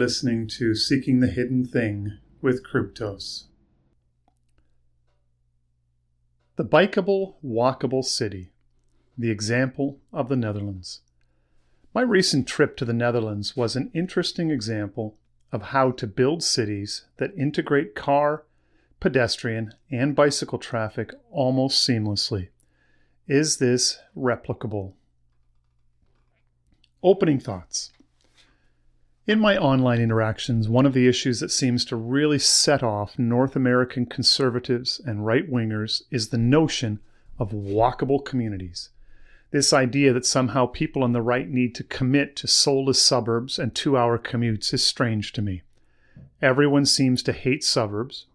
Listening to Seeking the Hidden Thing with Kryptos. The bikeable, walkable city. The example of the Netherlands. My recent trip to the Netherlands was an interesting example of how to build cities that integrate car, pedestrian, and bicycle traffic almost seamlessly. Is this replicable? Opening thoughts. In my online interactions, one of the issues that seems to really set off North American conservatives and right wingers is the notion of walkable communities. This idea that somehow people on the right need to commit to soulless suburbs and two hour commutes is strange to me. Everyone seems to hate suburbs,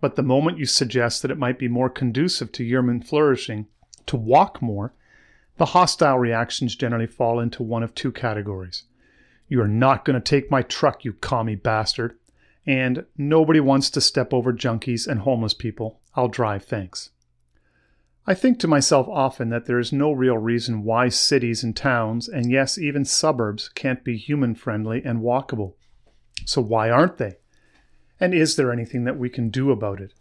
but the moment you suggest that it might be more conducive to human flourishing to walk more, the hostile reactions generally fall into one of two categories. You are not going to take my truck, you commie bastard. And nobody wants to step over junkies and homeless people. I'll drive, thanks. I think to myself often that there is no real reason why cities and towns, and yes, even suburbs, can't be human friendly and walkable. So why aren't they? And is there anything that we can do about it?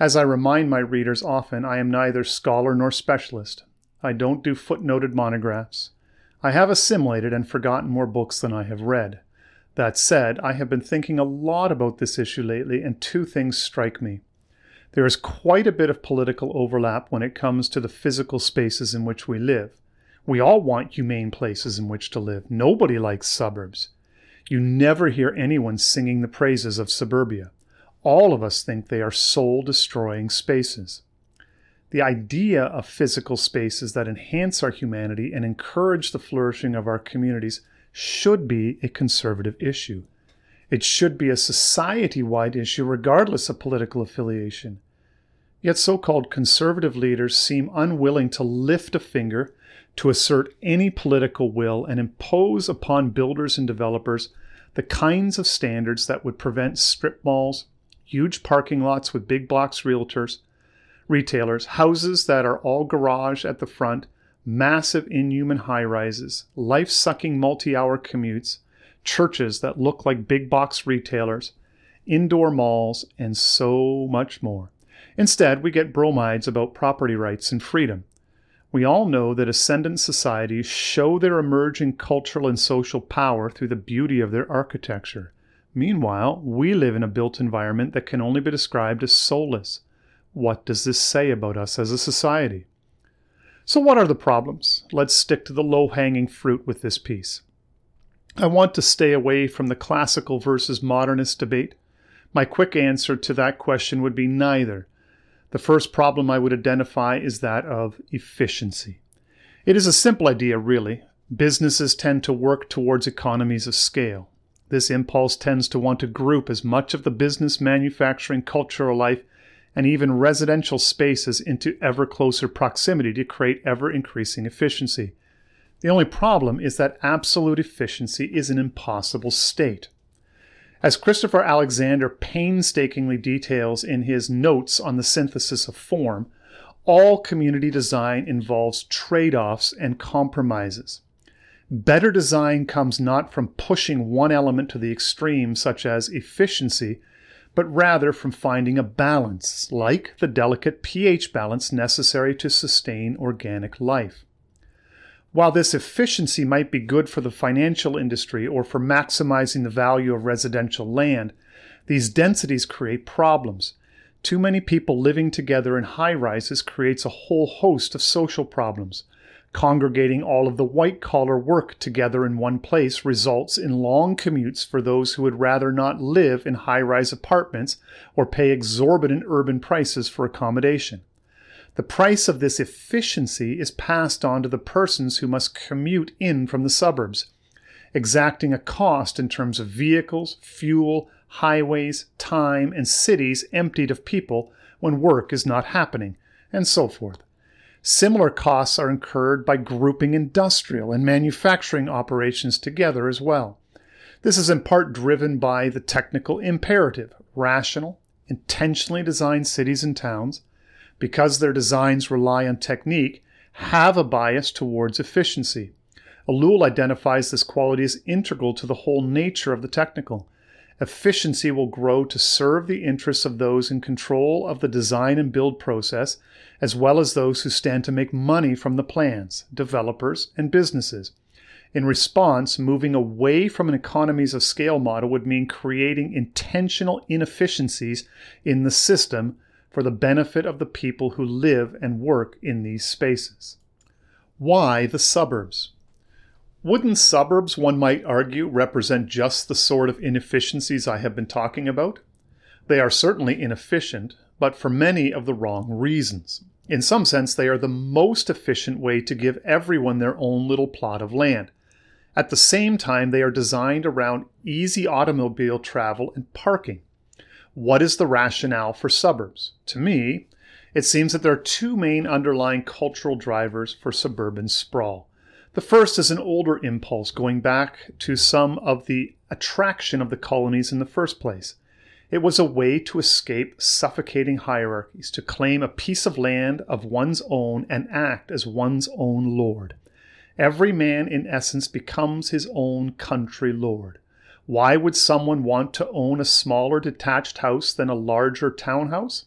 As I remind my readers often, I am neither scholar nor specialist. I don't do footnoted monographs. I have assimilated and forgotten more books than I have read. That said, I have been thinking a lot about this issue lately, and two things strike me. There is quite a bit of political overlap when it comes to the physical spaces in which we live. We all want humane places in which to live. Nobody likes suburbs. You never hear anyone singing the praises of suburbia. All of us think they are soul destroying spaces. The idea of physical spaces that enhance our humanity and encourage the flourishing of our communities should be a conservative issue. It should be a society wide issue, regardless of political affiliation. Yet so called conservative leaders seem unwilling to lift a finger to assert any political will and impose upon builders and developers the kinds of standards that would prevent strip malls, huge parking lots with big box realtors, retailers, houses that are all garage at the front, massive inhuman high rises, life sucking multi hour commutes, churches that look like big box retailers, indoor malls, and so much more. Instead, we get bromides about property rights and freedom. We all know that ascendant societies show their emerging cultural and social power through the beauty of their architecture. Meanwhile, we live in a built environment that can only be described as soulless. What does this say about us as a society? So, what are the problems? Let's stick to the low hanging fruit with this piece. I want to stay away from the classical versus modernist debate. My quick answer to that question would be neither. The first problem I would identify is that of efficiency. It is a simple idea, really. Businesses tend to work towards economies of scale. This impulse tends to want to group as much of the business, manufacturing, cultural life and even residential spaces into ever closer proximity to create ever increasing efficiency. The only problem is that absolute efficiency is an impossible state. As Christopher Alexander painstakingly details in his Notes on the Synthesis of Form, all community design involves trade offs and compromises. Better design comes not from pushing one element to the extreme, such as efficiency, but rather from finding a balance, like the delicate pH balance necessary to sustain organic life. While this efficiency might be good for the financial industry or for maximizing the value of residential land, these densities create problems. Too many people living together in high rises creates a whole host of social problems. Congregating all of the white collar work together in one place results in long commutes for those who would rather not live in high rise apartments or pay exorbitant urban prices for accommodation. The price of this efficiency is passed on to the persons who must commute in from the suburbs, exacting a cost in terms of vehicles, fuel, highways, time, and cities emptied of people when work is not happening, and so forth. Similar costs are incurred by grouping industrial and manufacturing operations together as well. This is in part driven by the technical imperative rational, intentionally designed cities and towns, because their designs rely on technique, have a bias towards efficiency. Ellul identifies this quality as integral to the whole nature of the technical. Efficiency will grow to serve the interests of those in control of the design and build process, as well as those who stand to make money from the plans, developers, and businesses. In response, moving away from an economies of scale model would mean creating intentional inefficiencies in the system for the benefit of the people who live and work in these spaces. Why the suburbs? Wouldn't suburbs, one might argue, represent just the sort of inefficiencies I have been talking about? They are certainly inefficient, but for many of the wrong reasons. In some sense, they are the most efficient way to give everyone their own little plot of land. At the same time, they are designed around easy automobile travel and parking. What is the rationale for suburbs? To me, it seems that there are two main underlying cultural drivers for suburban sprawl. The first is an older impulse going back to some of the attraction of the colonies in the first place. It was a way to escape suffocating hierarchies, to claim a piece of land of one's own and act as one's own lord. Every man, in essence, becomes his own country lord. Why would someone want to own a smaller detached house than a larger townhouse?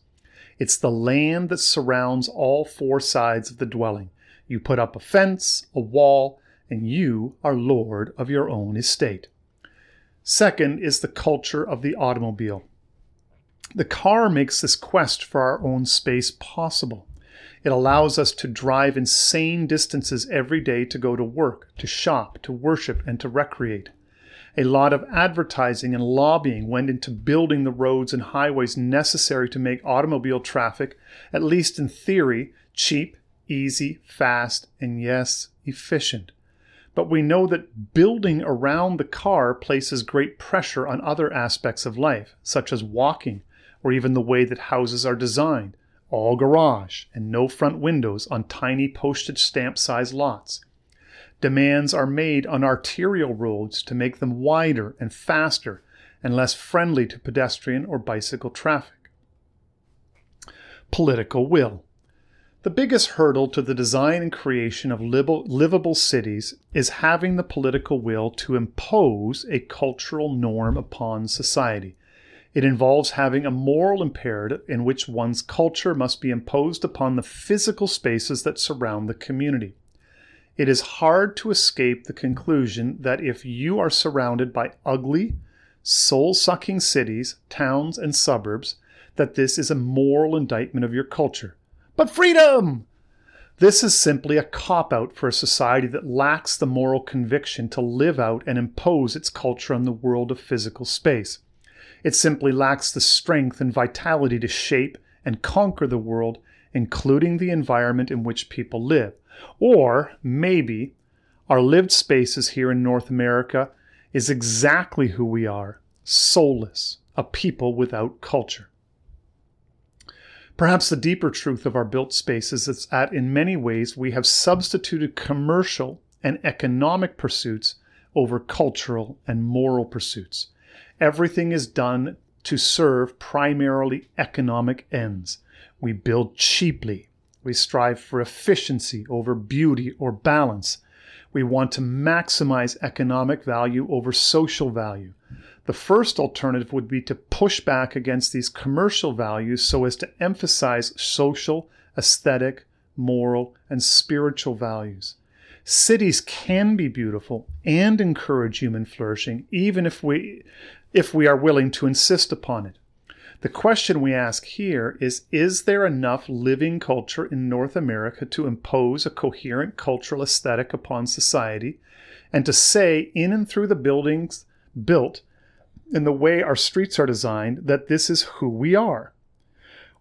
It's the land that surrounds all four sides of the dwelling. You put up a fence, a wall, and you are lord of your own estate. Second is the culture of the automobile. The car makes this quest for our own space possible. It allows us to drive insane distances every day to go to work, to shop, to worship, and to recreate. A lot of advertising and lobbying went into building the roads and highways necessary to make automobile traffic, at least in theory, cheap easy, fast, and yes, efficient. But we know that building around the car places great pressure on other aspects of life, such as walking, or even the way that houses are designed all garage and no front windows on tiny postage stamp size lots. Demands are made on arterial roads to make them wider and faster and less friendly to pedestrian or bicycle traffic. Political will. The biggest hurdle to the design and creation of livable cities is having the political will to impose a cultural norm upon society. It involves having a moral imperative in which one's culture must be imposed upon the physical spaces that surround the community. It is hard to escape the conclusion that if you are surrounded by ugly, soul sucking cities, towns, and suburbs, that this is a moral indictment of your culture but freedom! This is simply a cop out for a society that lacks the moral conviction to live out and impose its culture on the world of physical space. It simply lacks the strength and vitality to shape and conquer the world, including the environment in which people live. Or maybe our lived spaces here in North America is exactly who we are soulless, a people without culture. Perhaps the deeper truth of our built spaces is that in many ways we have substituted commercial and economic pursuits over cultural and moral pursuits. Everything is done to serve primarily economic ends. We build cheaply. We strive for efficiency over beauty or balance. We want to maximize economic value over social value. The first alternative would be to push back against these commercial values so as to emphasize social, aesthetic, moral, and spiritual values. Cities can be beautiful and encourage human flourishing, even if we, if we are willing to insist upon it. The question we ask here is Is there enough living culture in North America to impose a coherent cultural aesthetic upon society and to say, in and through the buildings built, in the way our streets are designed that this is who we are.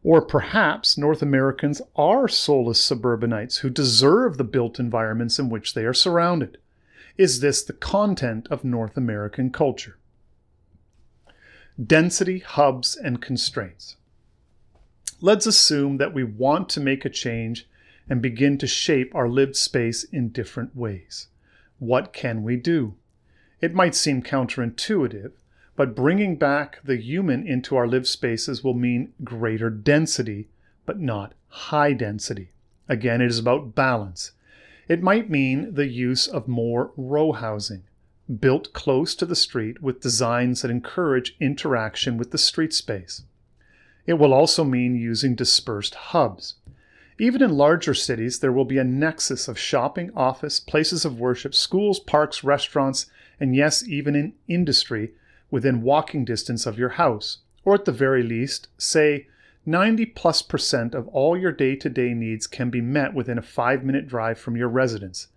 Or perhaps North Americans are soulless suburbanites who deserve the built environments in which they are surrounded. Is this the content of North American culture? Density, hubs, and constraints. Let's assume that we want to make a change and begin to shape our lived space in different ways. What can we do? It might seem counterintuitive, but bringing back the human into our lived spaces will mean greater density, but not high density. Again, it is about balance. It might mean the use of more row housing, built close to the street with designs that encourage interaction with the street space. It will also mean using dispersed hubs. Even in larger cities, there will be a nexus of shopping, office, places of worship, schools, parks, restaurants, and yes, even in industry within walking distance of your house. Or at the very least, say 90 plus percent of all your day to day needs can be met within a five minute drive from your residence.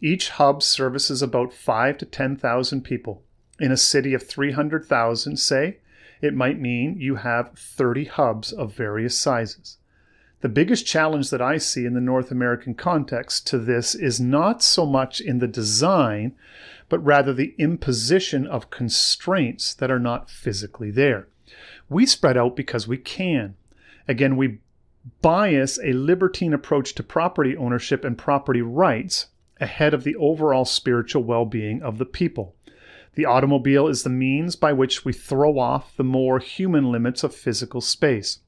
Each hub services about 5 to 10,000 people. In a city of 300,000, say, it might mean you have 30 hubs of various sizes. The biggest challenge that I see in the North American context to this is not so much in the design, but rather the imposition of constraints that are not physically there. We spread out because we can. Again, we bias a libertine approach to property ownership and property rights ahead of the overall spiritual well being of the people. The automobile is the means by which we throw off the more human limits of physical space.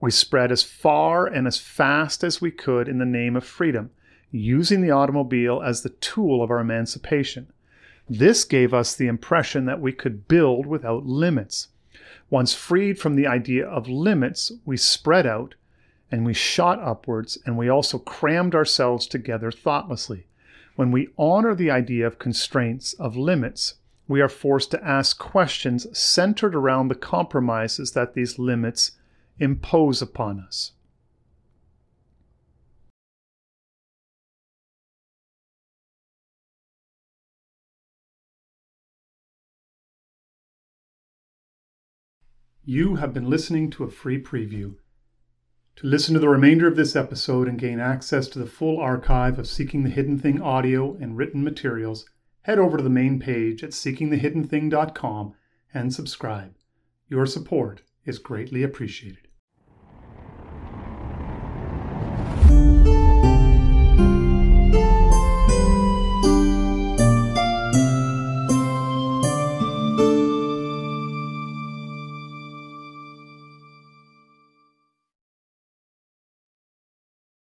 We spread as far and as fast as we could in the name of freedom, using the automobile as the tool of our emancipation. This gave us the impression that we could build without limits. Once freed from the idea of limits, we spread out and we shot upwards, and we also crammed ourselves together thoughtlessly. When we honor the idea of constraints, of limits, we are forced to ask questions centered around the compromises that these limits impose upon us. You have been listening to a free preview. To listen to the remainder of this episode and gain access to the full archive of Seeking the Hidden Thing audio and written materials, head over to the main page at seekingthehiddenthing.com and subscribe. Your support is greatly appreciated.